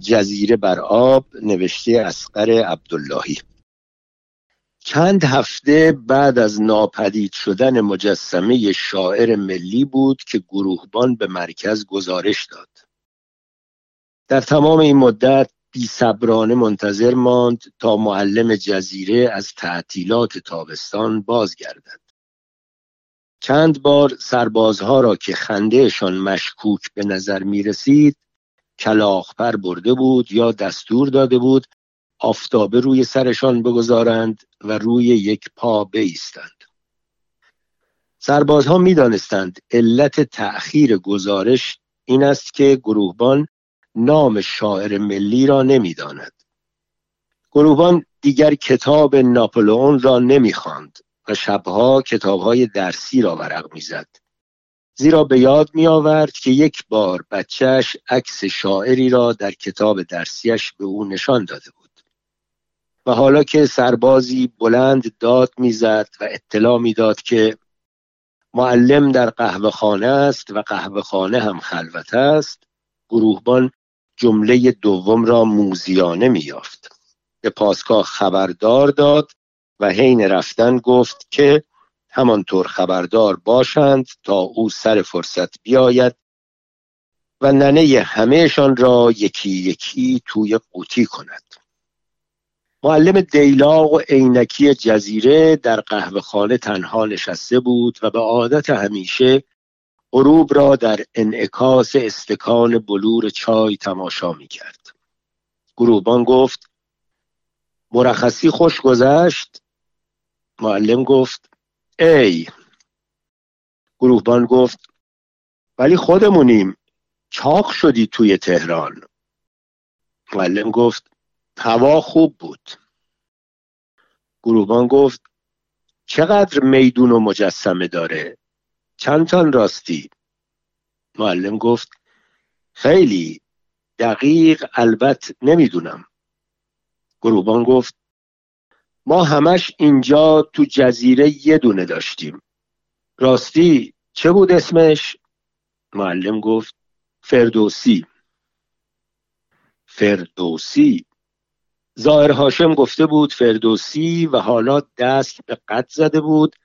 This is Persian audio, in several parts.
جزیره بر آب نوشته اسقر عبداللهی. چند هفته بعد از ناپدید شدن مجسمه شاعر ملی بود که گروهبان به مرکز گزارش داد. در تمام این مدت بی صبرانه منتظر ماند تا معلم جزیره از تعطیلات تابستان بازگردد. چند بار سربازها را که خندهشان مشکوک به نظر می رسید کلاخپر برده بود یا دستور داده بود آفتابه روی سرشان بگذارند و روی یک پا بایستند سربازها می دانستند علت تأخیر گزارش این است که گروهبان نام شاعر ملی را نمی‌داند. گروهبان دیگر کتاب ناپلئون را نمی‌خواند و شبها کتابهای درسی را ورق می‌زد. زیرا به یاد می آورد که یک بار بچهش عکس شاعری را در کتاب درسیش به او نشان داده بود. و حالا که سربازی بلند داد می‌زد و اطلاع می‌داد که معلم در قهوه خانه است و قهوه خانه هم خلوت است گروهبان جمله دوم را موزیانه میافت به پاسگاه خبردار داد و حین رفتن گفت که همانطور خبردار باشند تا او سر فرصت بیاید و ننه همهشان را یکی یکی توی قوطی کند. معلم دیلاق و عینکی جزیره در قهوه خانه تنها نشسته بود و به عادت همیشه غروب را در انعکاس استکان بلور چای تماشا می کرد گروهبان گفت مرخصی خوش گذشت؟ معلم گفت ای. گروهبان گفت ولی خودمونیم. چاق شدی توی تهران. معلم گفت هوا خوب بود. گروهبان گفت چقدر میدون و مجسمه داره؟ چند تان راستی؟ معلم گفت خیلی. دقیق البت نمی‌دونم. گروبان گفت ما همش اینجا تو جزیره یه دونه داشتیم. راستی چه بود اسمش؟ معلم گفت فردوسی. فردوسی. ظاهر هاشم گفته بود فردوسی و حالا دست به قد زده بود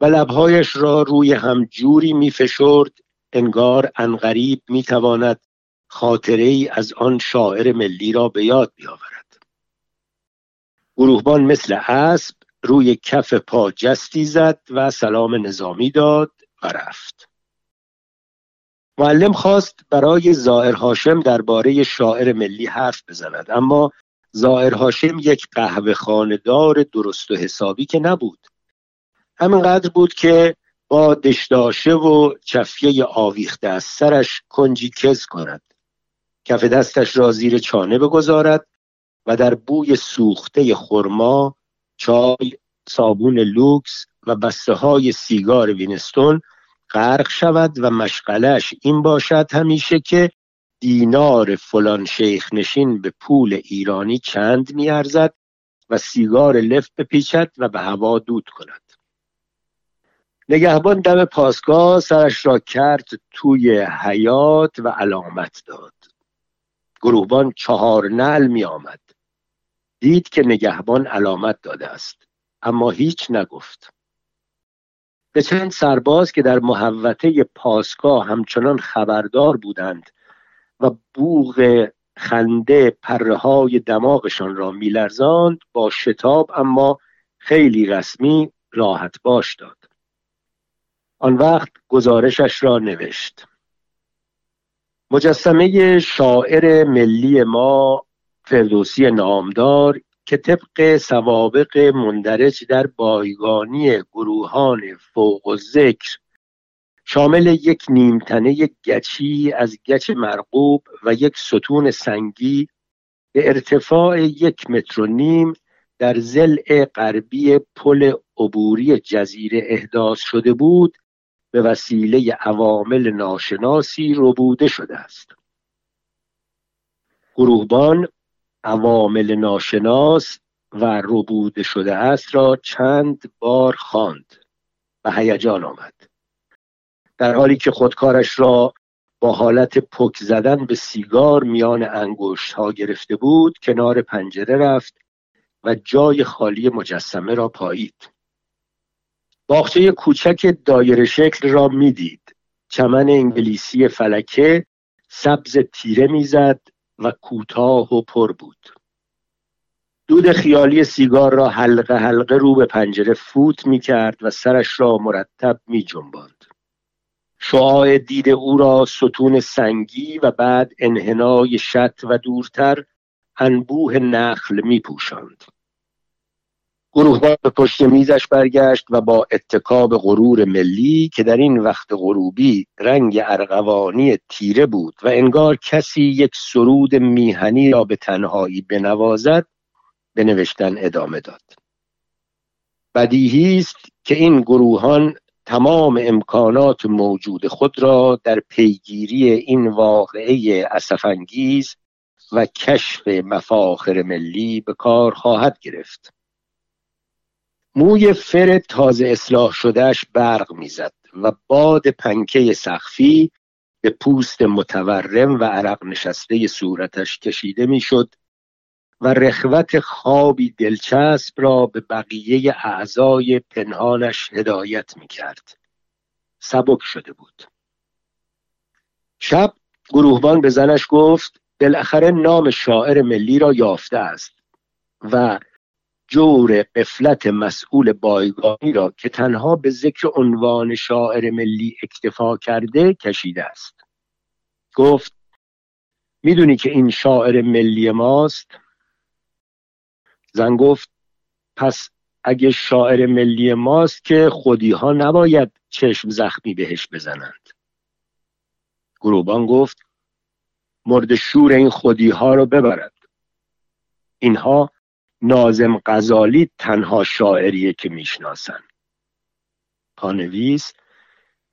و لبهایش را روی هم جوری می فشرد انگار انقریب می تواند خاطره ای از آن شاعر ملی را به یاد بیاورد. گروهبان مثل اسب روی کف پا جستی زد و سلام نظامی داد و رفت. معلم خواست برای زائر هاشم درباره شاعر ملی حرف بزند اما زائر هاشم یک قهوه خاندار درست و حسابی که نبود. همینقدر بود که با دشداشه و چفیه آویخته از سرش کنجی کز کند. کف دستش را زیر چانه بگذارد و در بوی سوخته خرما چای صابون لوکس و بسته های سیگار وینستون غرق شود و مشغلش این باشد همیشه که دینار فلان شیخ نشین به پول ایرانی چند میارزد و سیگار لفت بپیچد و به هوا دود کند. نگهبان دم پاسگاه سرش را کرد توی حیات و علامت داد. گروهبان چهار نل می آمد دید که نگهبان علامت داده است. اما هیچ نگفت. به چند سرباز که در محوطه پاسگاه همچنان خبردار بودند و بوغ خنده پره های دماغشان را میلرزاند با شتاب اما خیلی رسمی راحت باش داد. آن وقت گزارشش را نوشت. مجسمه شاعر ملی ما فردوسی نامدار که طبق سوابق مندرج در بایگانی گروهان فوق و ذکر شامل یک نیمتنه گچی از گچ مرقوب و یک ستون سنگی به ارتفاع یک متر و نیم در زل غربی پل عبوری جزیره احداث شده بود به وسیله عوامل ناشناسی ربوده شده است. گروهبان عوامل ناشناس و ربوده شده است را چند بار خواند و هیجان آمد. در حالی که خودکارش را با حالت پک زدن به سیگار میان انگشت ها گرفته بود کنار پنجره رفت و جای خالی مجسمه را پایید. باغچه کوچک دایر شکل را می‌دید. چمن انگلیسی فلکه سبز تیره می‌زد و کوتاه و پر بود دود خیالی سیگار را حلقه حلقه رو به پنجره فوت می کرد و سرش را مرتب می جنباند. شعاع دید او را ستون سنگی و بعد انحنای شط و دورتر انبوه نخل می پوشند. گروهبان به پشت میزش برگشت و با اتکاب غرور ملی که در این وقت غروبی رنگ ارغوانی تیره بود و انگار کسی یک سرود میهنی را به تنهایی بنوازد به نوشتن ادامه داد. بدیهی است که این گروهان تمام امکانات موجود خود را در پیگیری این واقعه اسفنگیز و کشف مفاخر ملی به کار خواهد گرفت. موی فر تازه اصلاح شدهش برق می‌زد و باد پنکه سخفی به پوست متورم و عرق نشسته صورتش کشیده می‌شد و رخوت خوابی دلچسب را به بقیه اعضای پنهانش هدایت می کرد سبک شده بود. شب گروهبان به زنش گفت بالاخره نام شاعر ملی را یافته است و جور قفلت مسئول بایگانی را که تنها به ذکر عنوان شاعر ملی اکتفا کرده کشیده است. گفت می‌دونی که این شاعر ملی ماست؟ زن گفت پس اگه شاعر ملی ماست که خودی ها نباید چشم زخمی بهش بزنند. گروبان گفت مرد شور این خودی ها رو ببرد. اینها نازم غزالی تنها شاعریه که می‌شناسن. پانویس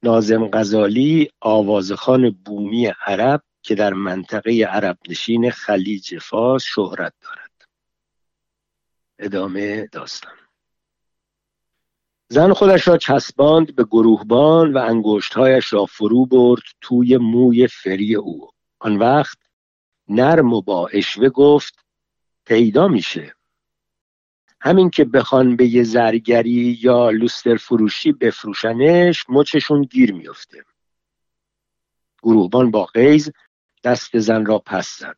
نازم غزالی آوازخان بومی عرب که در منطقه عرب نشین خلیج فارس شهرت دارد. ادامه داستان. زن خودش را چسباند به گروهبان و انگشتهایش را فرو برد توی موی فری او. آن وقت نرم و با اشوه گفت پیدا میشه. همین که بخوان به یه زرگری یا لوستر فروشی بفروشنش مچشون گیر میفته گروهبان با قیز دست زن را پس زد.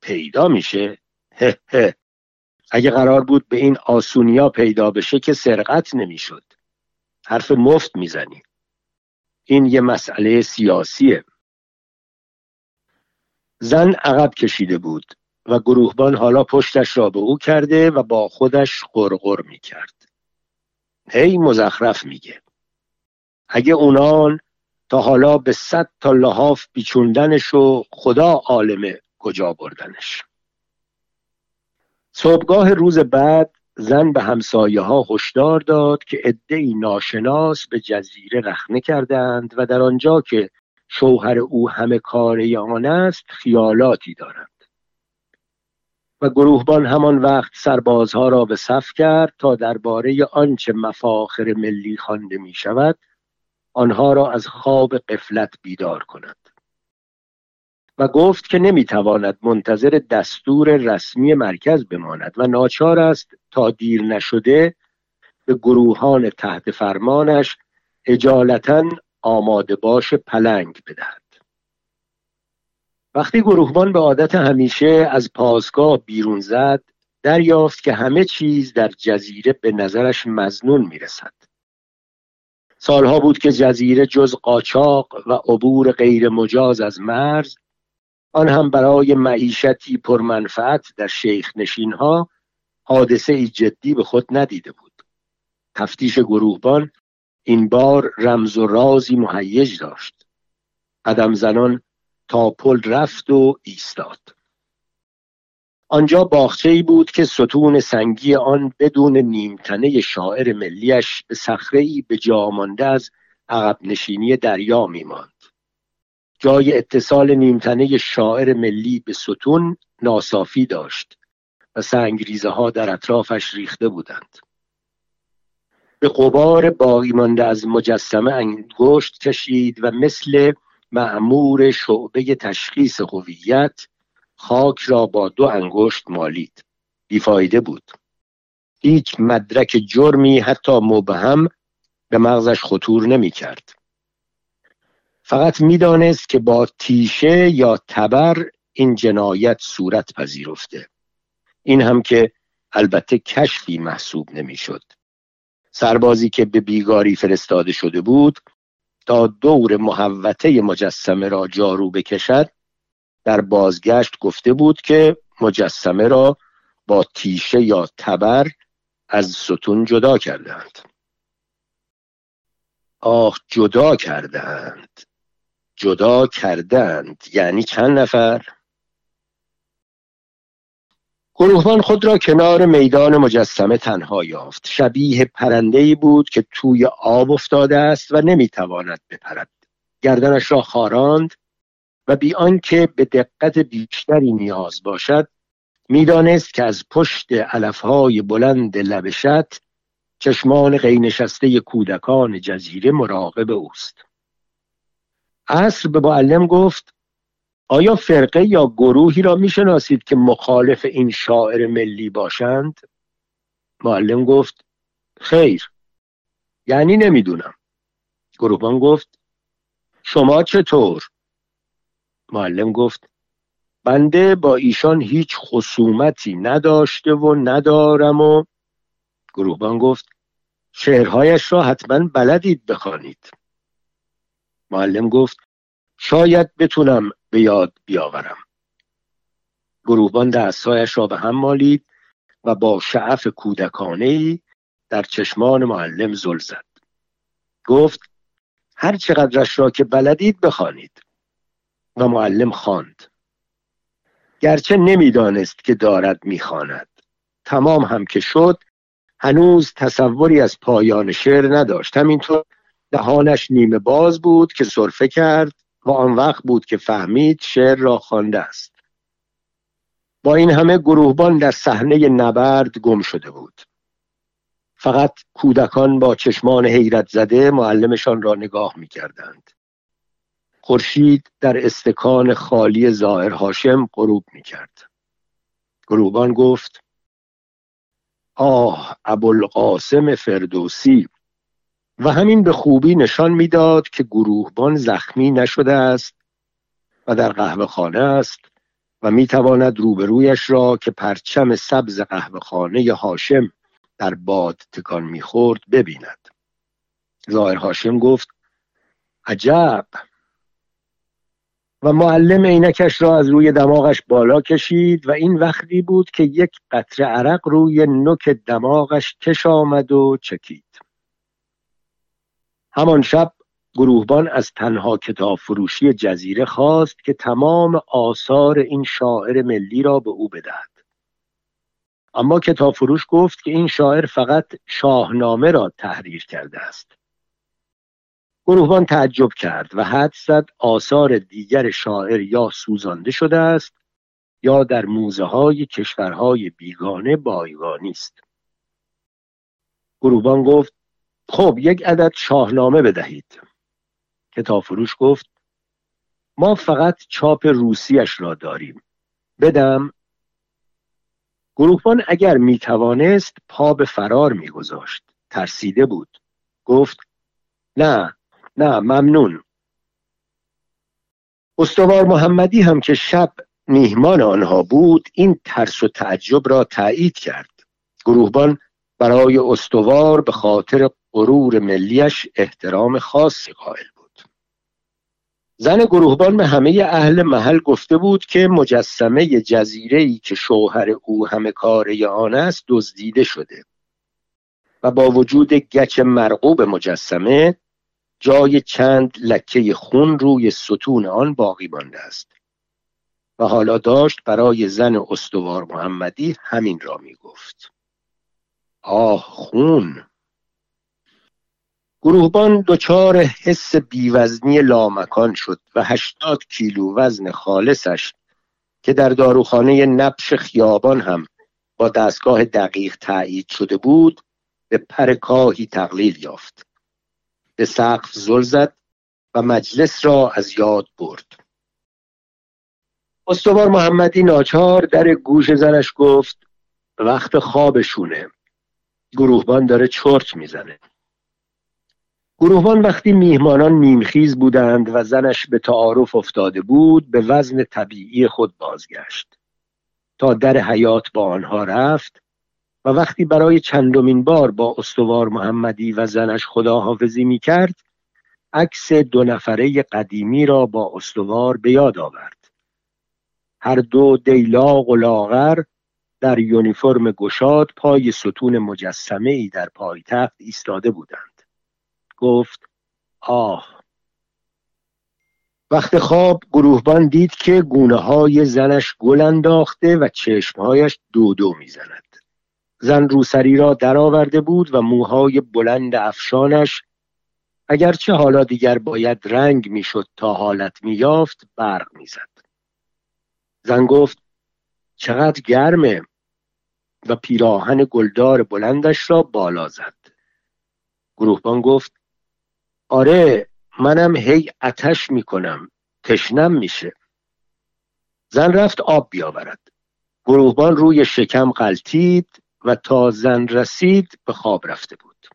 پیدا میشه؟ هه. اگه قرار بود به این آسونیا پیدا بشه که سرقت نمی‌شد. حرف مفت می‌زنی. این یه مسئله سیاسیه. زن عقب کشیده بود. و گروهبان حالا پشتش را به او کرده و با خودش قرقر می‌کرد. هی مزخرف میگه. اگه اونان تا حالا به صد تا لحاف بیچوندنش و خدا عالمه کجا بردنش؟ صبحگاه روز بعد زن به همسایه ها هشدار داد که عدهای ناشناس به جزیره رخنه کردند و در آنجا که شوهر او همه کاره آن است خیالاتی دارند. و گروهبان همان وقت سربازها را به صف کرد تا درباره آنچه مفاخر ملی خوانده می شود آنها را از خواب قفلت بیدار کند. و گفت که نمی‌تواند منتظر دستور رسمی مرکز بماند و ناچار است تا دیر نشده به گروهان تحت فرمانش اجالتا آماده باش پلنگ بدهد. وقتی گروهبان به عادت همیشه از پاسگاه بیرون زد دریافت که همه چیز در جزیره به نظرش مزنون می‌رسد. سالها بود که جزیره جز قاچاق و عبور غیر مجاز از مرز آن هم برای معیشتی پرمنفعت در شیخ نشین ها حادثه ای جدی به خود ندیده بود. تفتیش گروهبان این بار رمز و رازی مهیج داشت. قدم زنان تا پل رفت و ایستاد. آنجا باخچه ای بود که ستون سنگی آن بدون نیمتنه شاعر ملیش به صخره ای به جا مانده از عقب نشینی دریا میماند. جای اتصال نیمتنه شاعر ملی به ستون ناصافی داشت و سنگریزه ها در اطرافش ریخته بودند. به قبار باقی مانده از مجسمه انگشت کشید و مثل معمور شعبه تشخیص هویت خاک را با دو انگشت مالید. بیفایده بود. هیچ مدرک جرمی حتی مبهم به مغزش خطور نمی کرد. فقط می‌دانست که با تیشه یا تبر این جنایت صورت پذیرفته. این هم که البته کشفی محسوب نمی‌شد. سربازی که به بیگاری فرستاده شده بود تا دور محوته مجسمه را جارو بکشد در بازگشت گفته بود که مجسمه را با تیشه یا تبر از ستون جدا کردند آه جدا کردند جدا کردند یعنی چند نفر؟ گروهبان خود را کنار میدان مجسمه تنها یافت. شبیه پرنده بود که توی آب افتاده است و نمی‌تواند بپرد. گردنش را خاراند و بی آنکه به دقت بیشتری نیاز باشد می‌دانست که از پشت علفهای بلند لبشت چشمان غینشسته کودکان جزیره مراقب اوست. عصر به معلم گفت آیا فرقه یا گروهی را می‌شناسید که مخالف این شاعر ملی باشند؟ معلم گفت خیر یعنی نمی‌دونم گروهبان گفت شما چطور؟ معلم گفت بنده با ایشان هیچ خصومتی نداشته و ندارم و گروهبان گفت شعرهایش را حتما بلدید بخوانید معلم گفت شاید بتونم به یاد بیاورم. گروهبان دستهایش را به هم مالید و با شعف کودکانه ای در چشمان معلم زل زد. گفت هر چقدرش را که بلدید بخوانید. و معلم خواند. گرچه نمی‌دانست که دارد می‌خواند. تمام هم که شد هنوز تصوری از پایان شعر نداشت. همینطور دهانش نیمه باز بود که صرفه کرد و آن وقت بود که فهمید شعر را خوانده است. با این همه گروهبان در صحنه نبرد گم شده بود. فقط کودکان با چشمان حیرت زده معلمشان را نگاه می کردند خورشید در استکان خالی ظاهر هاشم غروب می کرد گروهبان گفت آه ابوالقاسم فردوسی و همین به خوبی نشان می‌داد که گروهبان زخمی نشده است و در قهوه خانه است و می‌تواند روبرویش را که پرچم سبز قهوه خانه هاشم در باد تکان می‌خورد ببیند. ظاهر هاشم گفت عجب! و معلم عینکش را از روی دماغش بالا کشید و این وقتی بود که یک قطره عرق روی نوک دماغش کش آمد و چکید. همان شب گروهبان از تنها کتاب فروشی جزیره خواست که تمام آثار این شاعر ملی را به او بدهد. اما کتاب فروش گفت که این شاعر فقط شاهنامه را تحریر کرده است. گروهبان تعجب کرد و حد زد آثار دیگر شاعر یا سوزانده شده است یا در موزه های کشورهای بیگانه بایگانی است. گروهبان گفت خب یک عدد شاهنامه بدهید. کتاب فروش گفت ما فقط چاپ روسیش را داریم. بدم گروهبان اگر می توانست پا به فرار میگذاشت. ترسیده بود. گفت نه نه ممنون. استوار محمدی هم که شب میهمان آنها بود این ترس و تعجب را تایید کرد. گروهبان برای استوار به خاطر غرور ملیش احترام خاصی قائل بود. زن گروهبان به همه اهل محل گفته بود که مجسمه جزیره ای که شوهر او همه کاره آن است دزدیده شده و با وجود گچ مرغوب مجسمه جای چند لکه خون روی ستون آن باقی مانده است و حالا داشت برای زن استوار محمدی همین را می گفت آه خون! گروهبان دچار حس بیوزنی لامکان شد و هشتاد کیلو وزن خالصش که در داروخانه نبش خیابان هم با دستگاه دقیق تایید شده بود به پر کاهی تقلیل یافت. به سقف زل زد و مجلس را از یاد برد. استوار محمدی ناچار در گوش زنش گفت وقت خوابشونه. گروهبان داره چرت می‌زنه. گروهبان وقتی میهمانان نیمخیز بودند و زنش به تعارف افتاده بود به وزن طبیعی خود بازگشت. تا در حیات با آنها رفت و وقتی برای چندمین بار با استوار محمدی و زنش خداحافظی می کرد عکس دو نفره قدیمی را با استوار به یاد آورد. هر دو دیلاق و لاغر در یونیفرم گشاد پای ستون مجسمه ای در پایتخت ایستاده بودند. گفت آه. وقت خواب گروهبان دید که گونه های زنش گل انداخته و چشمهایش دو دو می‌زند. زن روسری را درآورده بود و موهای بلند افشانش اگرچه حالا دیگر باید رنگ می‌شد تا حالت میافت برق می‌زد. زن گفت چقدر گرمه. و پیراهن گلدار بلندش را بالا زد. گروهبان گفت آره منم هی اتش می‌کنم. تشنم میشه. زن رفت آب بیاورد. گروهبان روی شکم قلتید و تا زن رسید به خواب رفته بود.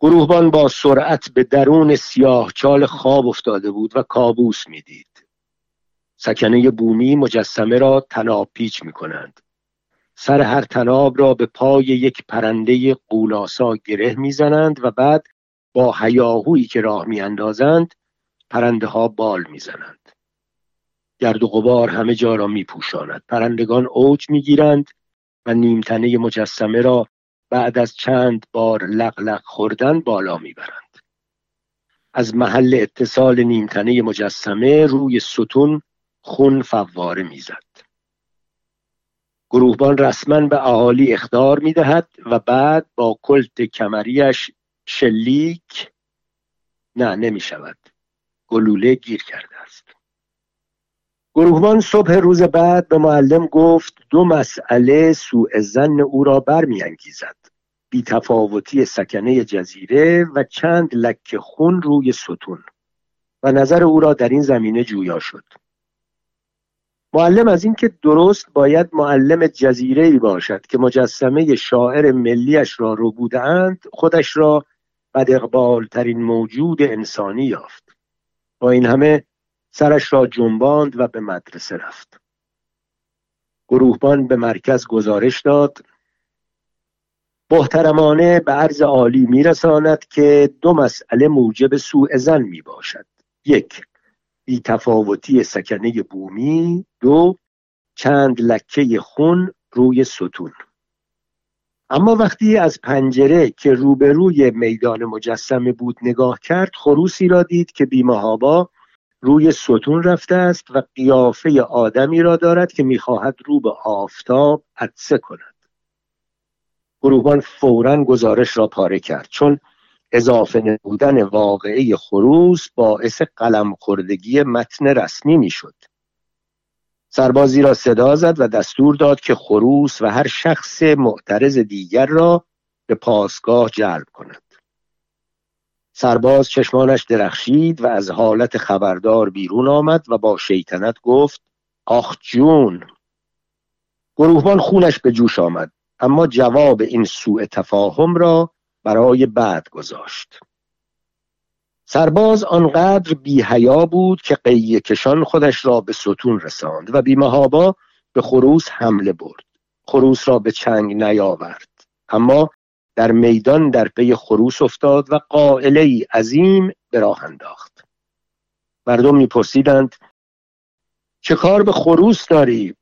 گروهبان با سرعت به درون سیاه چال خواب افتاده بود و کابوس می‌دید. سکنه بومی مجسمه را تناب پیچ می کنند سر هر تناب را به پای یک پرنده قولاسا گره می‌زنند و بعد با هیاهویی که راه میاندازند پرنده ها بال می‌زنند. گرد و غبار همه جا را میپوشاند. پرندگان اوج می‌گیرند و نیمتنه مجسمه را بعد از چند بار لق خوردن بالا می‌برند. از محل اتصال نیمتنه مجسمه روی ستون خون فواره می‌زد. گروهبان رسما به اهالی اخدار می‌دهد و بعد با کلت کمریش شلیک نه نمی شود گلوله گیر کرده است. گروهبان صبح روز بعد به معلم گفت دو مسئله سوء زن او را برمیانگیزد. بیتفاوتی سکنه جزیره و چند لکه خون روی ستون و نظر او را در این زمینه جویا شد. معلم از اینکه درست باید معلم جزیره ای باشد که مجسمه شاعر ملیش را رو بودند خودش را بد اقبال ترین موجود انسانی یافت. با این همه سرش را جنباند و به مدرسه رفت. گروهبان به مرکز گزارش داد محترمانه به عرض عالی میرساند که دو مسئله موجب سوء زن می باشد یک بی تفاوتی سکنه بومی. دو چند لکه خون روی ستون. اما وقتی از پنجره که روبروی میدان مجسمه بود نگاه کرد خروسی را دید که بیمهابا روی ستون رفته است و قیافه آدمی را دارد که می‌خواهد رو به آفتاب عدسه کند. گروهبان فورا گزارش را پاره کرد چون اضافه نمودن واقعی خروس باعث قلم خوردگی متن رسمی می‌شد. سربازی را صدا زد و دستور داد که خروس و هر شخص معترض دیگر را به پاسگاه جلب کند. سرباز چشمانش درخشید و از حالت خبردار بیرون آمد و با شیطنت گفت آخ جون! گروهبان خونش به جوش آمد اما جواب این سوء تفاهم را برای بعد گذاشت. سرباز آنقدر بیهیا بود که قیه کشان خودش را به ستون رساند و بیمهابا به خروس حمله برد. خروس را به چنگ نیاورد. اما در میدان در پی خروس افتاد و قائله ای عظیم به راه انداخت. مردم میپرسیدند چه کار به خروس داری؟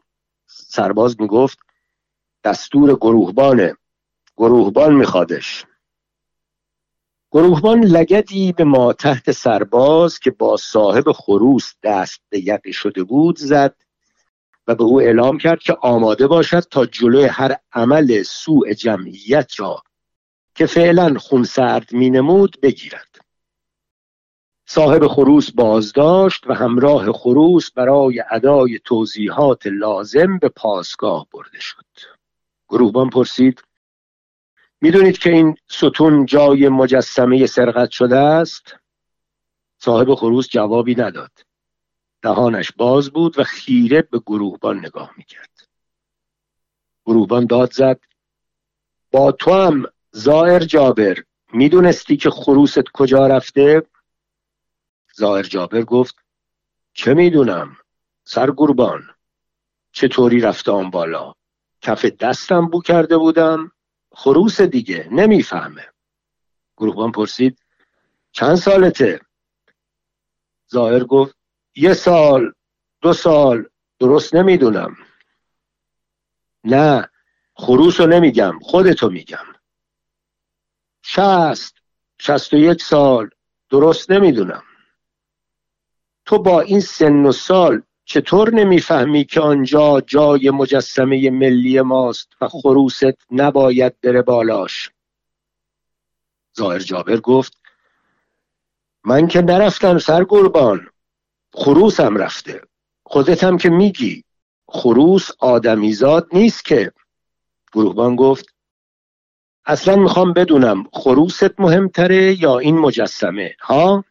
سرباز می‌گفت دستور گروهبانه. گروهبان میخوادش. گروهبان لگدی به ما تحت سرباز که با صاحب خروس دست به یقی شده بود زد و به او اعلام کرد که آماده باشد تا جلوی هر عمل سوء جمعیت را که فعلا خونسرد می نمود بگیرد. صاحب خروس بازداشت و همراه خروس برای ادای توضیحات لازم به پاسگاه برده شد. گروهبان پرسید می‌دونید که این ستون جای مجسمه سرقت شده است؟ صاحب خروس جوابی نداد. دهانش باز بود و خیره به گروهبان نگاه می‌کرد. گروهبان داد زد. با تو هم زائر جابر می‌دونستی که خروست کجا رفته؟ زائر جابر گفت چه می‌دونم سرگربان. چطوری رفته آن بالا؟ کف دستم بو کرده بودم؟ خروس دیگه نمی‌فهمه. گروهبان پرسید چند سالته؟ ظاهر گفت یه سال دو سال درست نمی‌دونم. نه خروس رو نمیگم خودتو میگم. شست شست و یک سال درست نمی‌دونم. تو با این سن و سال چطور نمی‌فهمی که آنجا جای مجسمه ملی ماست و خروست نباید بره بالاش؟ ظاهر جابر گفت من که نرفتم سر قربان خروسم رفته. خودت هم که میگی خروس آدمیزاد نیست که. گروهبان گفت اصلا می‌خوام بدونم خروست مهمتره یا این مجسمه ها؟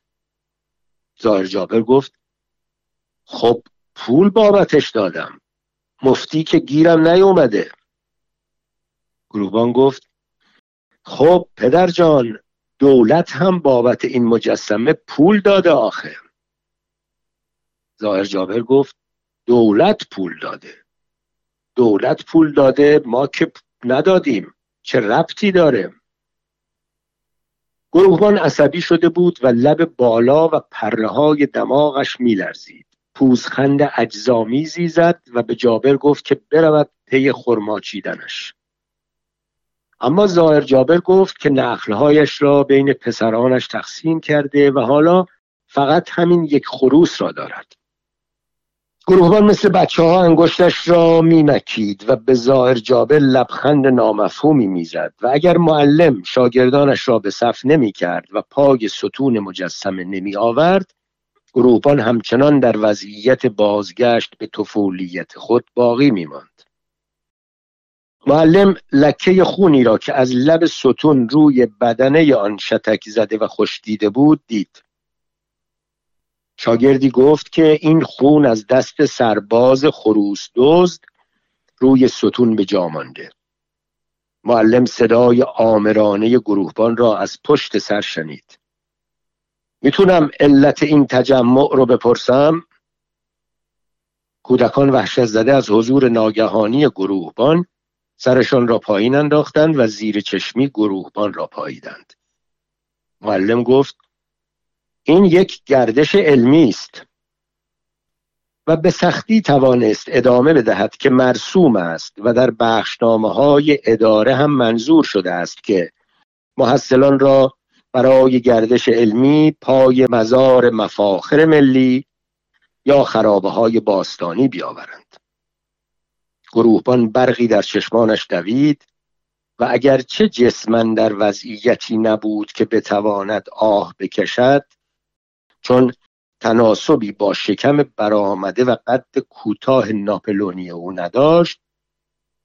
ظاهر جابر گفت خب پول بابتش دادم. مفتی که گیرم نیومده. گروبان گفت خب پدر جان دولت هم بابت این مجسمه پول داده آخه. ظاهر جابر گفت دولت پول داده. دولت پول داده ما که ندادیم. چه ربطی داره؟ گروهبان عصبی شده بود و لب بالا و پره های دماغش میلرزید. پوزخند اجزامیزی زد و به جابر گفت که برود پی خرما چیدنش. اما ظاهر جابر گفت که نخلهایش را بین پسرانش تقسیم کرده و حالا فقط همین یک خروس را دارد. گروهبان مثل بچه ها انگشتش را میمکید و به ظاهر جابر لبخند نامفهومی می‌زد و اگر معلم شاگردانش را به صف نمی کرد و پای ستون مجسمه نمی آورد گروهبان همچنان در وضعیت بازگشت به طفولیت خود باقی می ماند. معلم لکه خونی را که از لب ستون روی بدنه آن شتک زده و خوش دیده بود دید. شاگردی گفت که این خون از دست سرباز خروس دزد روی ستون به جا مانده. معلم صدای آمرانه گروهبان را از پشت سر شنید. می‌تونم علت این تجمع رو بپرسم؟ کودکان وحشت زده از حضور ناگهانی گروهبان سرشان را پایین انداختند و زیر چشمی گروهبان را پاییدند. معلم گفت این یک گردش علمی است و به سختی توانست ادامه بدهد که مرسوم است و در بخشنامه های اداره هم منظور شده است که محصلان را برای گردش علمی پای مزار مفاخر ملی یا خرابه های باستانی بیاورند. گروهبان برقی در چشمانش دوید و اگرچه جسمن در وضعیتی نبود که بتواند آه بکشد چون تناسبی با شکم برآمده و قد کوتاه ناپلونی او نداشت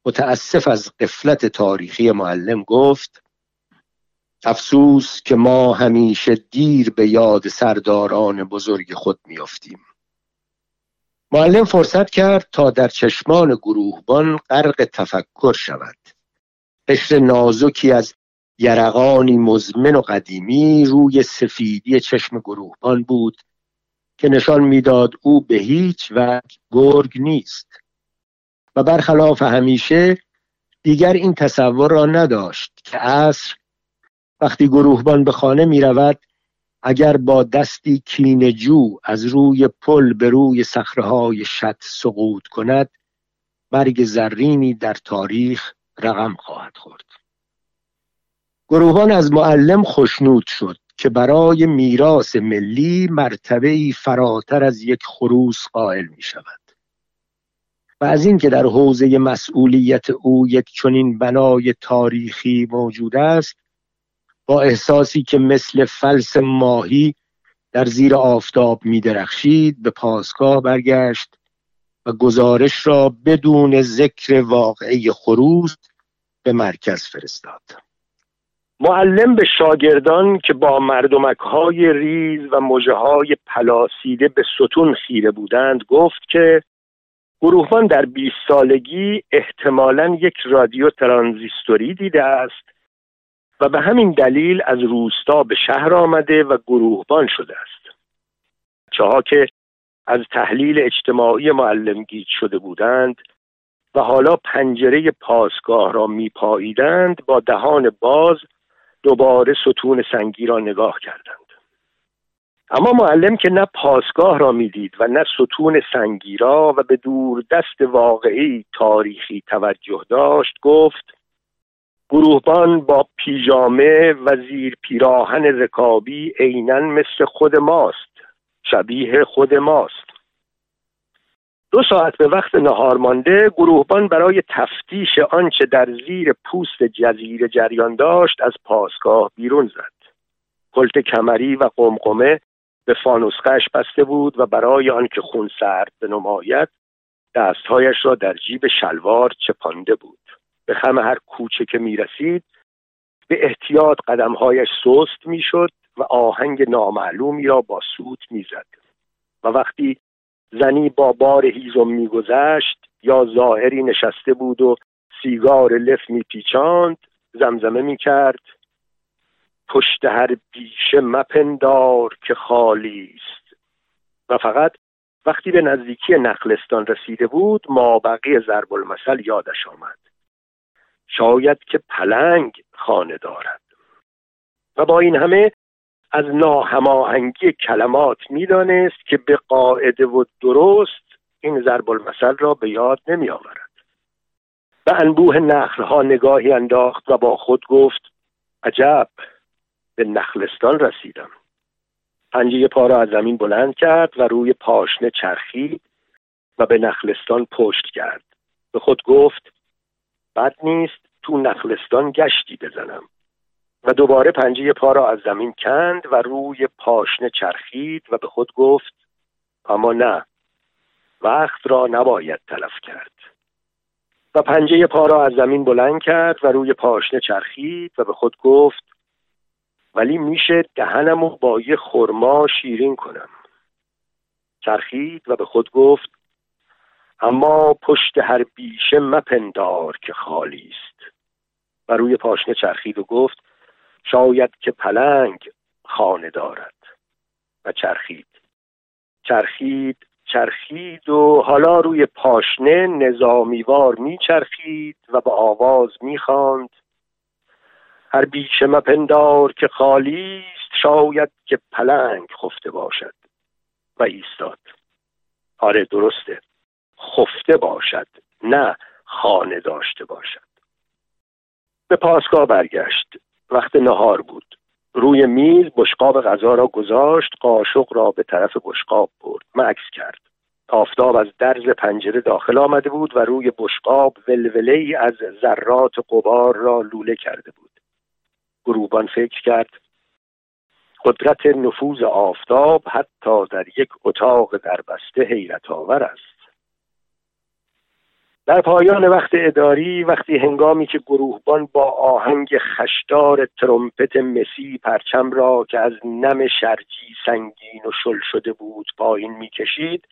متاسف از قفلت تاریخی معلم گفت افسوس که ما همیشه دیر به یاد سرداران بزرگ خود میافتیم. معلم فرصت کرد تا در چشمان گروهبان غرق تفکر شود. قشر نازکی از یرقانی مزمن و قدیمی روی سفیدی چشم گروهبان بود که نشان می‌داد او به هیچ وجه گرگ نیست. و برخلاف همیشه دیگر این تصور را نداشت که عصر وقتی گروهبان به خانه می رود اگر با دستی جو از روی پل به روی صخره شط سقوط کند مرگ زرینی در تاریخ رقم خواهد خورد. گروهان از معلم خشنود شد که برای میراث ملی مرتبه فراتر از یک خروس قائل می شود و از اینکه در حوزه مسئولیت او یک چنین بنای تاریخی موجود است با احساسی که مثل فلس ماهی در زیر آفتاب می درخشید به پاسگاه برگشت و گزارش را بدون ذکر واقعی خروس به مرکز فرستاد. معلم به شاگردان که با مردمک های ریز و مجه های پلاسیده به ستون خیره بودند گفت که گروهبان در 20 سالگی احتمالا یک رادیو ترانزیستوری دیده است و به همین دلیل از روستا به شهر آمده و گروهبان شده است. چه که از تحلیل اجتماعی معلم گیج شده بودند و حالا پنجره پاسگاه را میپاییدند با دهان باز دوباره ستون سنگی را نگاه کردند. اما معلم که نه پاسگاه را می‌دید و نه ستون سنگی را و به دور دست واقعی تاریخی توجه داشت گفت گروهبان با پیژامه و زیر پیراهن رکابی عینا مثل خود ماست شبیه خود ماست. دو ساعت به وقت نهار مانده گروهبان برای تفتیش آنچه در زیر پوست جزیره جریان داشت از پاسگاه بیرون زد. کلت کمری و قمقمه به فانوسخش بسته بود و برای آنکه خون سرد به نمایت دستهایش را در جیب شلوار چپانده بود. به خم هر کوچه که می رسید به احتیاط قدمهایش سست می شد و آهنگ نامعلومی را با سوت می‌زد. و وقتی زنی با بار هیزم میگذشت یا ظاهری نشسته بود و سیگار لف میپیچاند زمزمه می‌کرد. پشت هر بیشه مپندار که خالی است. و فقط وقتی به نزدیکی نخلستان رسیده بود ما بقیه ضرب المثل یادش آمد. شاید که پلنگ خانه دارد. و با این همه از ناهماهنگی کلمات می‌دانست که به قاعده و درست این ضرب المثل را به یاد نمی آورد به انبوه نخلها نگاهی انداخت و با خود گفت عجب به نخلستان رسیدم. پنجه پا را از زمین بلند کرد و روی پاشنه چرخید و به نخلستان پشت کرد. به خود گفت بد نیست تو نخلستان گشتی بزنم. و دوباره پنجه پا را از زمین کند و روی پاشنه چرخید و به خود گفت اما نه وقت را نباید تلف کرد. و پنجه پا را از زمین بلند کرد و روی پاشنه چرخید و به خود گفت ولی میشه دهنم و با یه خرما شیرین کنم. چرخید و به خود گفت اما پشت هر بیشه مپندار که خالی است. و روی پاشنه چرخید و گفت شاید که پلنگ خانه دارد. و چرخید. چرخید چرخید و حالا روی پاشنه نظامیوار میچرخید و به آواز می‌خواند هر بیش مپندار که خالی است شاید که پلنگ خفته باشد. و ایستاد. آره درسته. خفته باشد نه خانه داشته باشد. به پاسگاه برگشت. وقت نهار بود. روی میز بشقاب غذا را گذاشت قاشق را به طرف بشقاب برد. مکس کرد. آفتاب از درز پنجره داخل آمده بود و روی بشقاب ولوله ای از ذرات قبار را لوله کرده بود. گروبان فکر کرد قدرت نفوذ آفتاب حتی در یک اتاق دربسته حیرت آور است. در پایان وقت اداری وقتی هنگامی که گروهبان با آهنگ خشدار ترمپت مسی پرچم را که از نم شرجی سنگین و شل شده بود پایین می‌کشید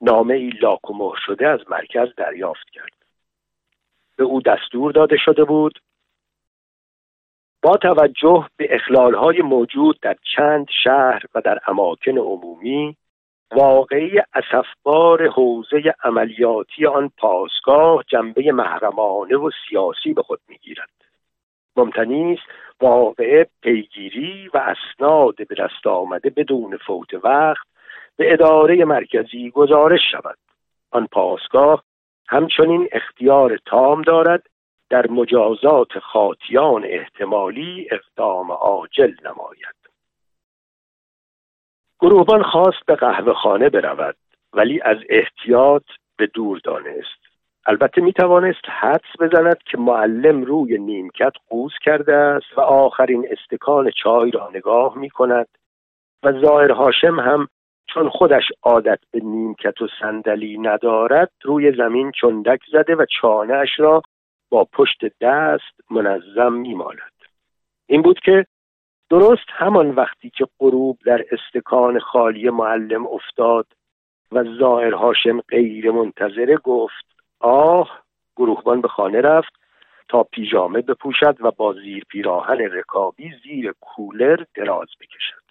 نامه ای لاک و مهر شده از مرکز دریافت کرد. به او دستور داده شده بود با توجه به اخلالهای موجود در چند شهر و در اماکن عمومی واقعی اسفبار حوزه عملیاتی آن پاسگاه جنبه محرمانه و سیاسی به خود می‌گیرد. ممتنی است واقعه پیگیری و اسناد به دست آمده بدون فوت وقت به اداره مرکزی گزارش شود. آن پاسگاه همچنین اختیار تام دارد در مجازات خاطیان احتمالی اقدام عاجل نماید. گروهبان خواست به قهوه خانه برود ولی از احتیاط به دور دانست. البته می توانست حدس بزند که معلم روی نیمکت قوز کرده است و آخرین استکان چای را نگاه می کند و ظاهر هاشم هم چون خودش عادت به نیمکت و صندلی ندارد روی زمین چندک زده و چانهاش را با پشت دست منظم میمالد این بود که درست همان وقتی که غروب در استکان خالی معلم افتاد و ظاهر هاشم غیر منتظره گفت آه گروهبان به خانه رفت تا پیژامه بپوشد و با زیر پیراهن رکابی زیر کولر دراز بکشد.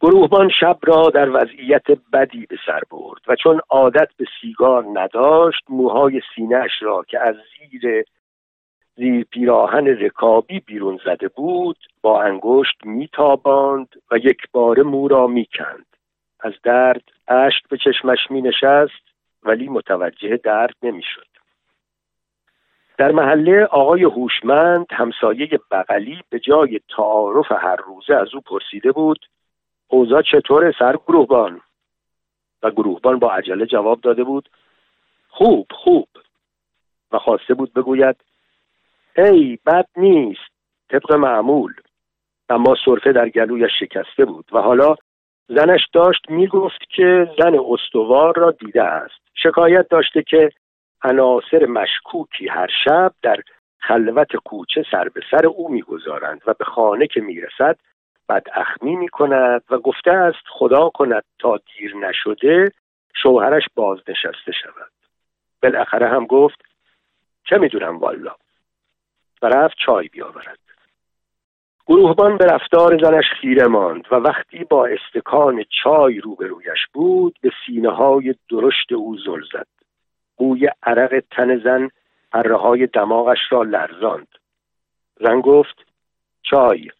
گروهبان شب را در وضعیت بدی به سر برد و چون عادت به سیگار نداشت موهای سینهش را که از زیر زیر پیراهن رکابی بیرون زده بود با انگشت میتاباند و یک بار مو را می‌کند. از درد اشک به چشمش می نشست ولی متوجه درد نمی‌شد. در محله آقای هوشمند همسایه بغلی به جای تعارف هر روزه از او پرسیده بود اوضاع چطوره سر گروهبان؟ و گروهبان با عجله جواب داده بود خوب خوب. و خواسته بود بگوید ای بد نیست. طبق معمول. اما صرفه در گلویش شکسته بود و حالا زنش داشت می‌گفت که زن استوار را دیده است. شکایت داشته که عناصر مشکوکی هر شب در خلوت کوچه سر به سر او می‌گذارند و به خانه که می‌رسد بد اخمی می کند و گفته است خدا کند تا دیر نشده شوهرش بازنشسته شود. بالاخره هم گفت چه می‌دونم والا. و رفت چای بیاورد. گروهبان به رفتار زنش خیره ماند و وقتی با استکان چای روبرویش بود به سینه های درشت او زل زد. بوی عرق تن زن پره های دماغش را لرزاند. زن گفت چای.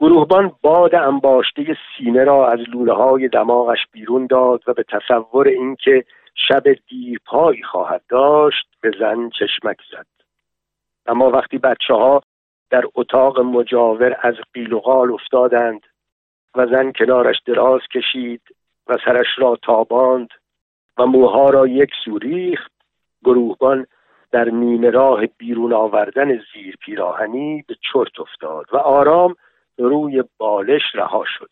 گروهبان باد انباشته سینه را از لوله های دماغش بیرون داد و به تصور اینکه شب دیرپایی خواهد داشت به زن چشمک زد. اما وقتی بچه ها در اتاق مجاور از قیل و قال افتادند و زن کنارش دراز کشید و سرش را تاباند و موها را یک سو ریخت گروهبان در نیمه راه بیرون آوردن زیر پیراهنی به چرت افتاد و آرام روی بالش رها شد.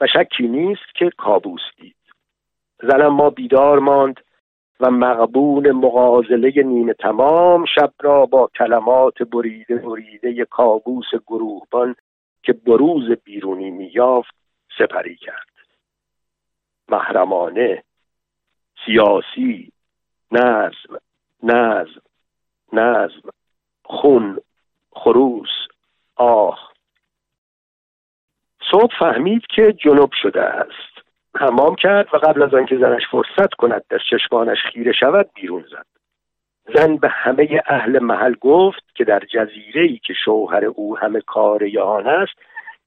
و شکی نیست که کابوس دید. زنم ما بیدار ماند و مقبون مغازله نیمه تمام شب را با کلمات بریده بریده کابوس گروهبان که بروز بیرونی میافت سپری کرد. محرمانه سیاسی نظم نظم نظم خون خروس آه. صبح فهمید که جنوب شده است. حمام کرد و قبل از آنکه زنش فرصت کند در چشمانش خیره شود بیرون زد. زن به همه اهل محل گفت که در جزیره ای که شوهر او همه کار آن است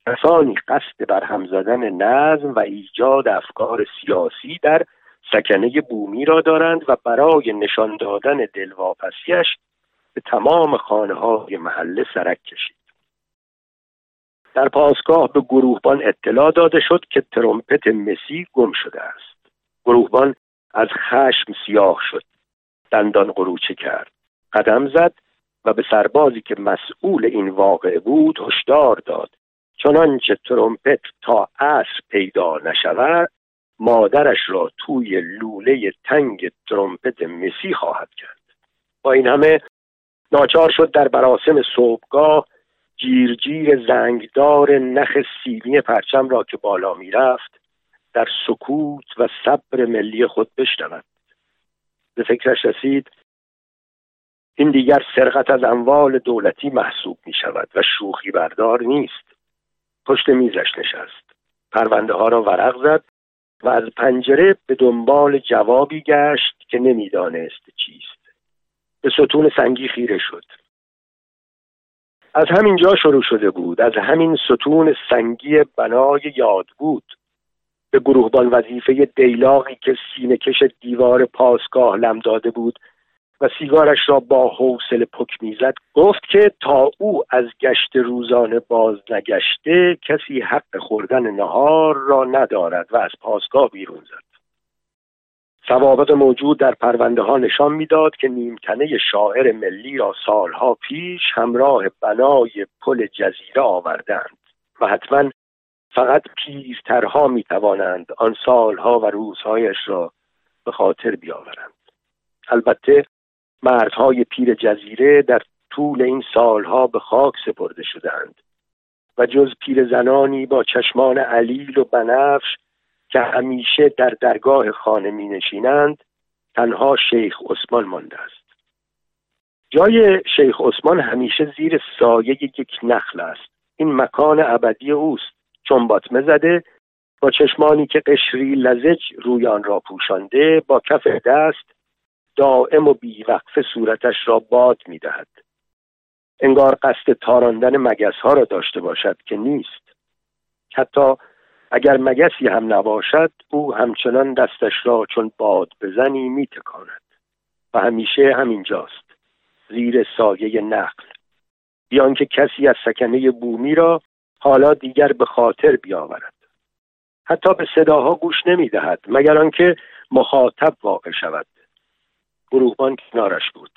کسانی قصد برهم زدن نظم و ایجاد افکار سیاسی در سکنه بومی را دارند و برای نشان دادن دلواپسیش به تمام خانه های محله سرک کشید. در پاسگاه به گروهبان اطلاع داده شد که ترومپت مسی گم شده است. گروهبان از خشم سیاه شد. دندان قروچه کرد. قدم زد و به سربازی که مسئول این واقعه بود هشدار داد. چنانچه ترومپت تا عصر پیدا نشود مادرش را توی لوله تنگ ترومپت مسی خواهد کرد. با این همه ناچار شد در براسم صبحگاه جیرجیر زنگدار نخ سیمی پرچم را که بالا می‌رفت در سکوت و صبر ملی خود بشنود. به فکرش رسید این دیگر سرقت از اموال دولتی محسوب می شود و شوخی بردار نیست. پشت میزش نشست. پرونده ها را ورق زد و از پنجره به دنبال جوابی گشت که نمی‌دانست چیست. به ستون سنگی خیره شد. از همین جا شروع شده بود. از همین ستون سنگی بنای یاد بود. به گروهبان وظیفه دیلاقی که سینه کش دیوار پاسگاه لم داده بود و سیگارش را با حوصله پک می‌زد گفت که تا او از گشت روزانه باز نگشته کسی حق خوردن نهار را ندارد و از پاسگاه بیرون زد. سوابق موجود در پرونده ها نشان می‌داد که نیمتنه شاعر ملی را سالها پیش همراه بنای پل جزیره آوردند و حتما فقط پیرترها می توانند آن سالها و روزهایش را به خاطر بیاورند. البته مردهای پیر جزیره در طول این سالها به خاک سپرده شدند و جز پیر زنانی با چشمان علیل و بنفش که همیشه در درگاه خانه می نشینند تنها شیخ عثمان مانده است. جای شیخ عثمان همیشه زیر سایه یک نخل است. این مکان ابدی اوست. چون باطمه زده با چشمانی که قشری لزج روی آن را پوشانده با کف دست دائم و بیوقفه صورتش را باد می‌دهد. انگار قصد تاراندن مگس ها را داشته باشد که نیست. حتی اگر مگسی هم نباشد او همچنان دستش را چون باد بزنی میتکاند. و همیشه همینجاست زیر سایه نقل. بیان که کسی از سکنه بومی را حالا دیگر به خاطر بیاورد. حتی به صداها گوش نمی‌دهد مگر آنکه مخاطب واقع شود. گروهبان کنارش بود.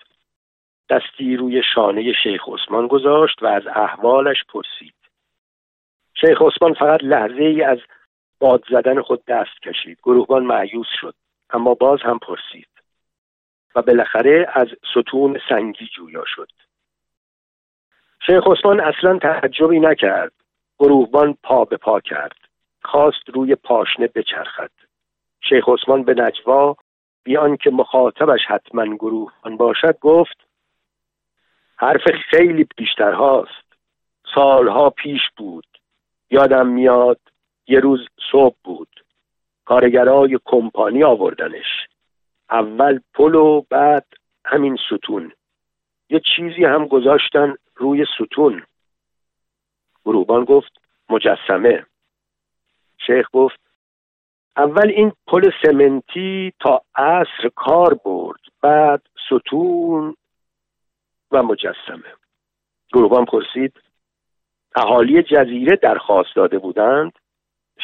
دستی روی شانه شیخ عثمان گذاشت و از احوالش پرسید. شیخ عثمان فقط لحظه ای از باد زدن خود دست کشید. گروهبان معیوس شد اما باز هم پرسید و بالاخره از ستون سنگی جویا شد. شیخ عثمان اصلا تعجبی نکرد. گروهبان پا به پا کرد. خواست روی پاشنه بچرخد. شیخ عثمان به نجوا بیان که مخاطبش حتما گروهبان باشد گفت حرف خیلی بیشتر هاست. سالها پیش بود. یادم میاد یه روز صبح بود. کارگرای کمپانی آوردنش. اول پل و بعد همین ستون. یه چیزی هم گذاشتن روی ستون. گروبان گفت مجسمه. شیخ گفت اول این پل سمنتی تا عصر کار برد بعد ستون و مجسمه. گروبان پرسید اهالی جزیره درخواست داده بودند.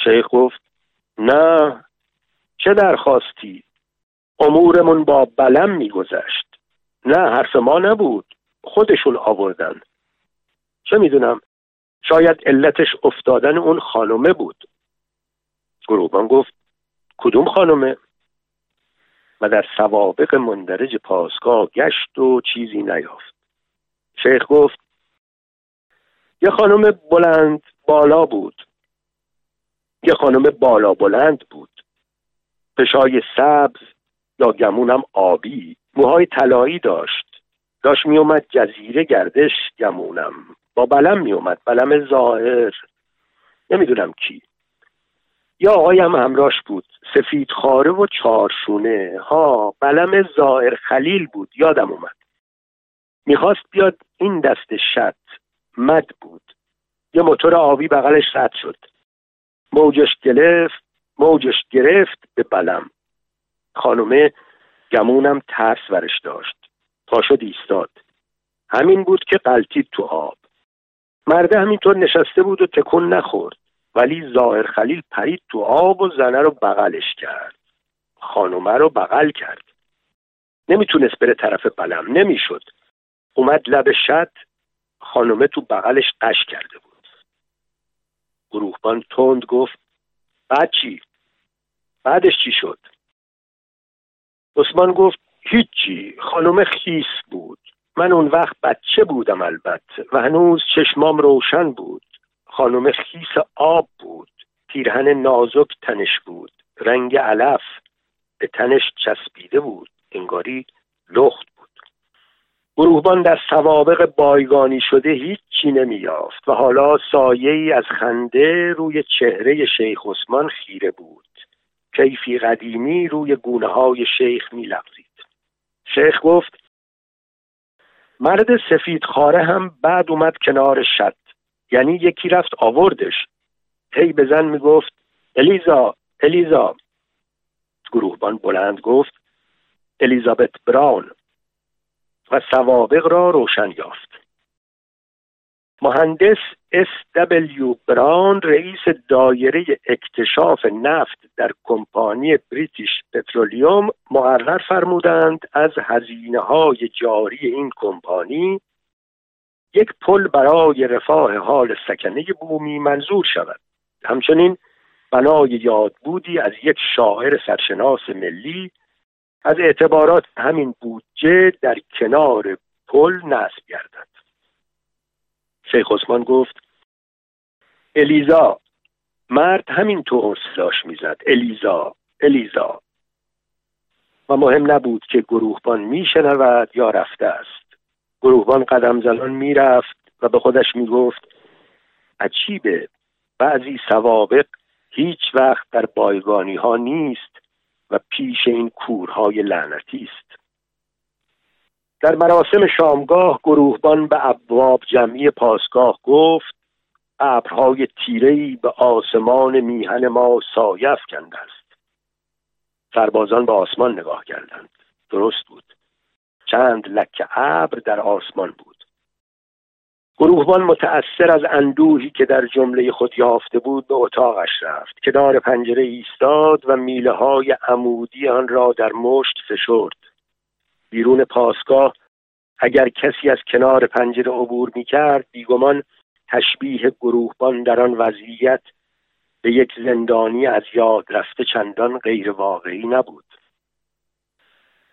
شیخ گفت نه چه درخواستی؟ امورمون با بلم میگذشت. نه حرف ما نبود خودشون آوردن. چه می‌دونم شاید علتش افتادن اون خانومه بود. گروبان گفت کدوم خانومه؟ و در سوابق مندرج پاسگاه گشت و چیزی نیافت. شیخ گفت یه خانم بلند بالا بود. یه خانم بالا بلند بود. پشای سبز یا گمونم آبی. موهای طلایی داشت. داشت میومد جزیره گردش گمونم. با بلم میومد بلم ظاهر نمی‌دونم کی. یا آقایم همراش بود. سفید خاره و چارشونه. ها بلم ظاهر خلیل بود. یادم اومد. می‌خواست بیاد این دست شد مد بود. یه موتور آبی بغلش رد شد. موجش گرفت موجش گرفت به بلم. خانومه گمونم ترس ورش داشت. تا شد ایستاد. همین بود که قلتید تو آب. مرده همینطور نشسته بود و تکون نخورد. ولی ظاهر خلیل پرید تو آب و زنه رو بغلش کرد. خانومه رو بغل کرد. نمی‌تونست بره طرف بلم. نمی‌شد. اومد لب شد. خانومه تو بغلش قش کرده بود. گروهبان تند گفت بعد چی؟ بعدش چی شد؟ عثمان گفت هیچی خانومه خیس بود. من اون وقت بچه بودم البته و هنوز چشمام روشن بود. خانم خیس آب بود. پیرهن نازک تنش بود. رنگ علف به تنش چسبیده بود. انگاری لخت گروهبان در سوابق بایگانی شده هیچی نمیافت و حالا سایه ای از خنده روی چهره شیخ عثمان خیره بود. کیفی قدیمی روی گونه های شیخ می شیخ گفت مرد سفید خاره هم بعد اومد کنار شد. یعنی یکی رفت آوردش. هی به زن می‌گفت الیزا الیزا. گروهبان بلند گفت الیزابت براون. و سوابق را روشن یافت. مهندس اس دبلیو بران رئیس دایره اکتشاف نفت در کمپانی بریتیش پترولیوم مقرر فرمودند از هزینه های جاری این کمپانی یک پل برای رفاه حال سکنه بومی منظور شود. همچنین بنای یادبودی از یک شاعر سرشناس ملی از اعتبارات همین بودجه در کنار پل نصب گردد. شیخ عثمان گفت الیزا مرد همینطور صداش می‌زد. الیزا الیزا. و مهم نبود که گروهبان میشنود یا رفته است. گروهبان قدم زنان می‌رفت و به خودش می‌گفت عجیبه بعضی سوابق هیچ وقت در بایگانی ها نیست. و پیش این کورهای لعنتی است. در مراسم شامگاه گروهبان به ابواب جمعی پاسگاه گفت ابرهای تیرهای به آسمان میهن ما سایه افکند است. سربازان به آسمان نگاه کردند. درست بود. چند لکه ابر در آسمان بود. گروهبان متأثر از اندوهی که در جمله خود یافته بود به اتاقش رفت کنار پنجره ایستاد و میله های عمودی آن را در مشت فشرد. بیرون پاسگاه اگر کسی از کنار پنجره عبور می کرد بیگمان تشبیه گروهبان در آن وضعیت به یک زندانی از یاد رفته چندان غیر واقعی نبود.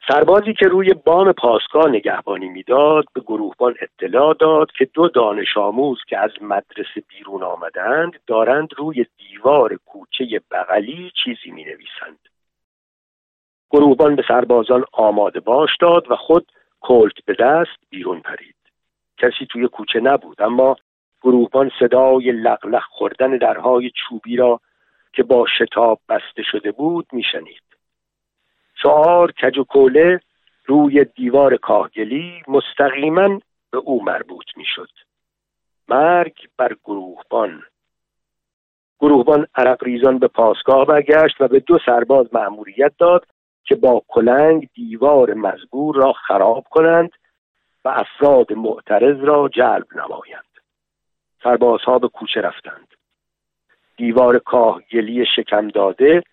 سربازی که روی بام پاسگاه نگهبانی می‌داد به گروهبان اطلاع داد که دو دانش آموز که از مدرسه بیرون آمدند دارند روی دیوار کوچه بغلی چیزی می نویسند. گروهبان به سربازان آماده باش داد و خود کلت به دست بیرون پرید. کسی توی کوچه نبود اما گروهبان صدای لغلق خوردن درهای چوبی را که با شتاب بسته شده بود میشنید. شعار کج و کوله روی دیوار کاهگلی مستقیما به او مربوط می‌شد. مرگ بر گروهبان. گروهبان عرق ریزان به پاسگاه برگشت و به دو سرباز مأموریت داد که با کلنگ دیوار مزبور را خراب کنند و افراد معترض را جلب نمایند. سربازها به کوچه رفتند. دیوار کاهگلی شکم داده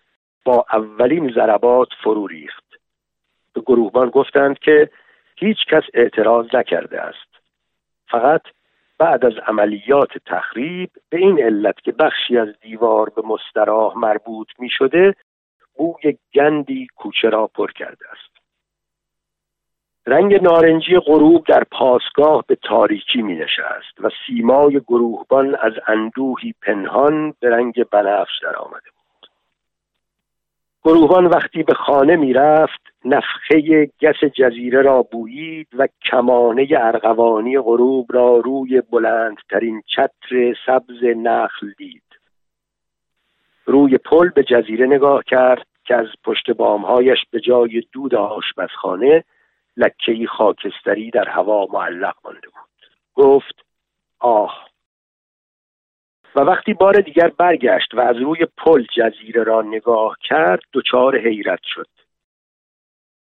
با اولین ضربات فرو ریخت. به گروهبان گفتند که هیچ کس اعتراض نکرده است. فقط بعد از عملیات تخریب به این علت که بخشی از دیوار به مستراح مربوط می شده بوی گندی کوچه را پر کرده است. رنگ نارنجی غروب در پاسگاه به تاریکی می نشست و سیمای گروهبان از اندوهی پنهان به رنگ بنفش در آمده گروهان وقتی به خانه می‌رفت نفخه گس جزیره را بویید و کمانه ارغوانی غروب را روی بلندترین چتر سبز نخل دید. روی پل به جزیره نگاه کرد که از پشت بامهایش به جای دود آشپزخانه لکهای خاکستری در هوا معلق مانده بود. گفت آه و وقتی بار دیگر برگشت و از روی پل جزیره را نگاه کرد دچار حیرت شد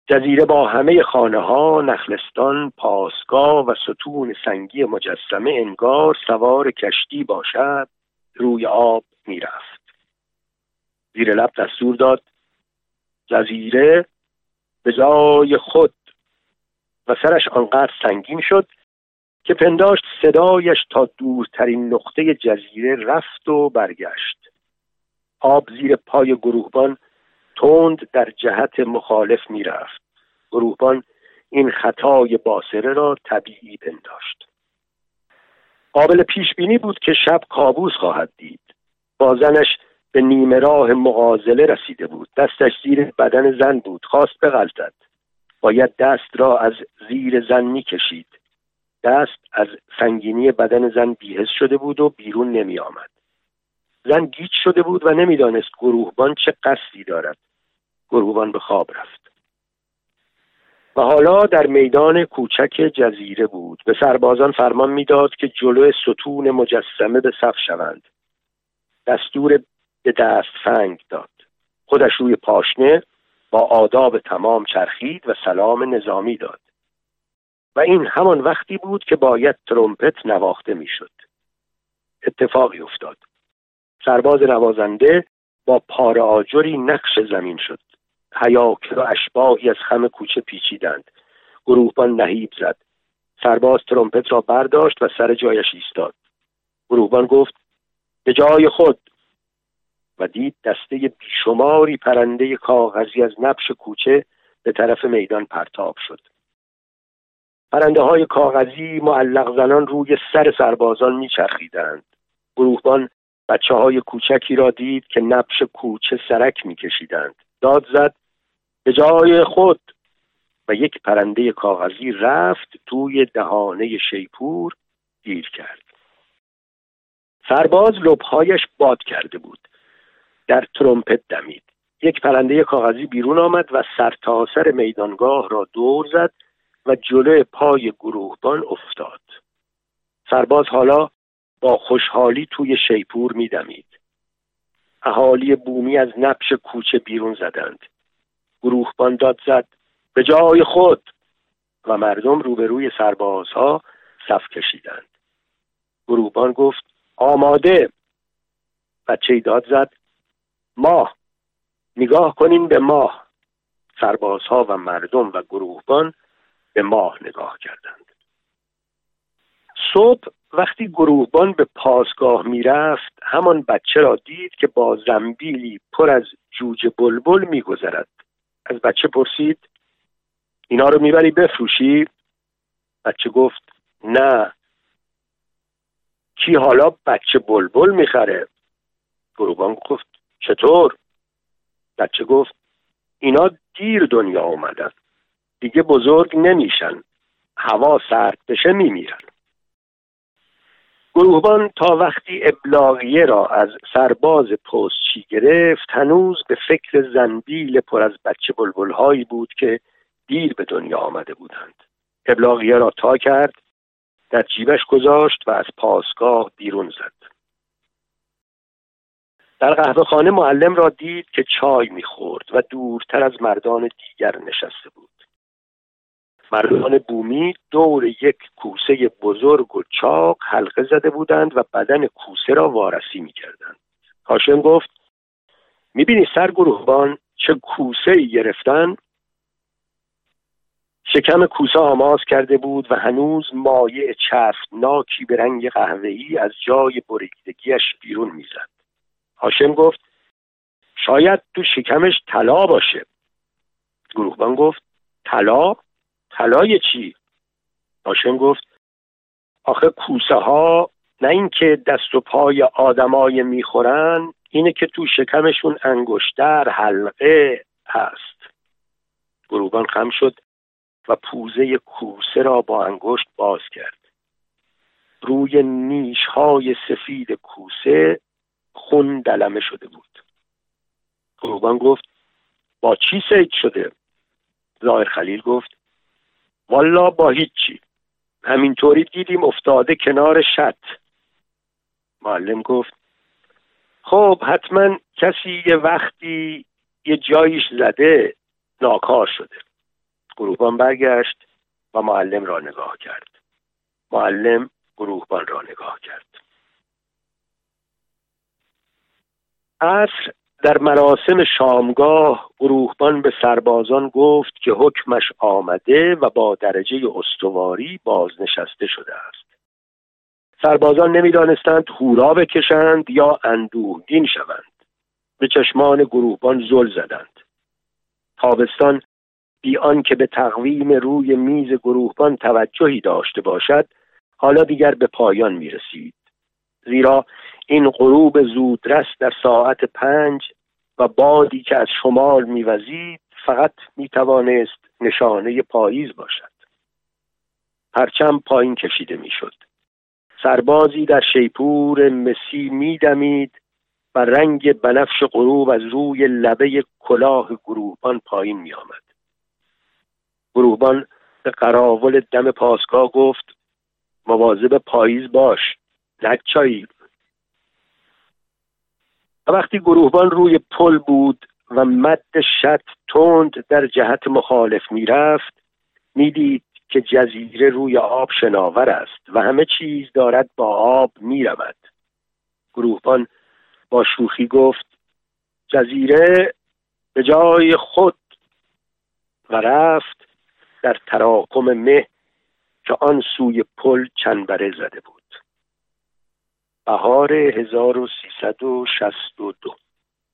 جزیره با همه خانه ها، نخلستان، پاسگاه و ستون سنگی مجسمه انگار سوار کشتی باشد روی آب می‌رفت. زیر لب دستور داد جزیره به جای خود و سرش آنقدر سنگین شد که پنداشت صدایش تا دورترین نقطه جزیره رفت و برگشت. آب زیر پای گروهبان تند در جهت مخالف می‌رفت. گروهبان این خطای باسره را طبیعی پنداشت. قابل پیش بینی بود که شب کابوس خواهد دید. بازنش به نیمه راه مغازله رسیده بود. دستش زیر بدن زن بود. خواست بغلطد. باید دست را از زیر زن می‌کشید. دست از سنگینی بدن زن بیهس شده بود و بیرون نمی آمد. زن گیج شده بود و نمی‌دانست گروهبان چه قصدی دارد. گروهبان به خواب رفت. و حالا در میدان کوچک جزیره بود. به سربازان فرمان می‌داد که جلو ستون مجسمه به صف شوند. دستور به دست فنگ داد. خودش روی پاشنه با آداب تمام چرخید و سلام نظامی داد. این همان وقتی بود که باید ترومپت نواخته می‌شد. اتفاقی افتاد. سرباز نوازنده با پار آجری نقش زمین شد. حیاک و اشباهی از خم کوچه پیچیدند. گروهبان نهیب زد. سرباز ترومپت را برداشت و سر جایش ایستاد. گروهبان گفت به جای خود و دید دسته بیشماری پرنده کاغذی از نبش کوچه به طرف میدان پرتاب شد. پرنده های کاغذی معلق زنان روی سر سربازان میچرخیدند. گروهبان بچه های کوچکی را دید که نبش کوچه سرک میکشیدند. داد زد به جای خود. و یک پرنده کاغذی رفت توی دهانه شیپور گیر کرد. سرباز لبهایش باد کرده بود. در ترومپت دمید. یک پرنده کاغذی بیرون آمد و سرتاسر سر میدانگاه را دور زد و جلوی پای گروهبان افتاد. سرباز حالا با خوشحالی توی شیپور میدمید. اهالی بومی از نبش کوچه بیرون زدند. گروهبان داد زد به جای خود! و مردم روبروی سربازها صف کشیدند. گروهبان گفت آماده! بچه داد زد ماه! نگاه کنیم به ماه! سربازها و مردم و گروهبان به ماه نگاه کردند. صبح وقتی گروهبان به پاسگاه می‌رفت همان بچه را دید که با زنبیلی پر از جوجه بلبل میگذرد. از بچه پرسید اینا رو می‌بری بفروشی؟ بچه گفت نه. کی حالا بچه بلبل می‌خره؟ گروبان گفت چطور؟ بچه گفت اینا دیر دنیا اومدن. دیگه بزرگ نمیشن. هوا سرد بشه میمیرن. گروهبان تا وقتی ابلاغیه را از سرباز پستچی گرفت هنوز به فکر زنبیل پر از بچه بلبلهایی بود که دیر به دنیا آمده بودند. ابلاغیه را تا کرد در جیبش گذاشت و از پاسگاه بیرون زد. در قهوه خانه معلم را دید که چای می‌خورد و دورتر از مردان دیگر نشسته بود. مردان بومی دور یک کوسه بزرگ و چاق حلقه زده بودند و بدن کوسه را وارسی می‌کردند. هاشم گفت می‌بینی سرگروهبان چه کوسه ای گرفتن؟ شکم کوسه آماز کرده بود و هنوز مایع چرفناکی به رنگ قهوه‌ای از جای بریدگیش بیرون می‌زد. هاشم گفت شاید تو شکمش طلا باشه. گروهبان گفت طلا؟ طلای چی؟ هاشم گفت آخه کوسه ها نه اینکه دست و پای آدمای می‌خورن اینه که تو شکمشون انگشتر حلقه هست. گروبان خم شد و پوزه کوسه را با انگشت باز کرد. روی نیش های سفید کوسه خون دلمه شده بود. گروبان گفت با چی سید شده؟ ظاهر خلیل گفت والا با هیچی. همینطوری دیدیم افتاده کنار شط. معلم گفت خب حتما کسی یه وقتی یه جایش زده ناکار شده. گروهبان برگشت و معلم را نگاه کرد. معلم گروهبان را نگاه کرد. عصر در مراسم شامگاه گروهبان به سربازان گفت که حکمش آمده و با درجه استواری بازنشسته شده است. سربازان نمی‌دانستند هورا بکشند یا اندوهگین شوند. به چشمان گروهبان زل زدند. تابستان بی آنکه به تقویم روی میز گروهبان توجهی داشته باشد حالا دیگر به پایان می رسید زیرا این غروب زودرس در ساعت پنج و بادی که از شمال میوزید فقط می‌توانست نشانه پاییز باشد. پرچم پایین کشیده می‌شد. سربازی در شیپور مسی میدمید و رنگ بنفش غروب از روی لبه کلاه گروهبان پایین میآمد. گروهبان به قراول دم پاسگاه گفت مواظب پاییز باش. لکچایی. و وقتی گروهبان روی پل بود و مد شط تند در جهت مخالف می‌رفت می‌دید که جزیره روی آب شناور است و همه چیز دارد با آب می‌رود. گروهبان با شوخی گفت جزیره به جای خود. و رفت در تراکم مه که آن سوی پل چنبره زده بود. بهار 1362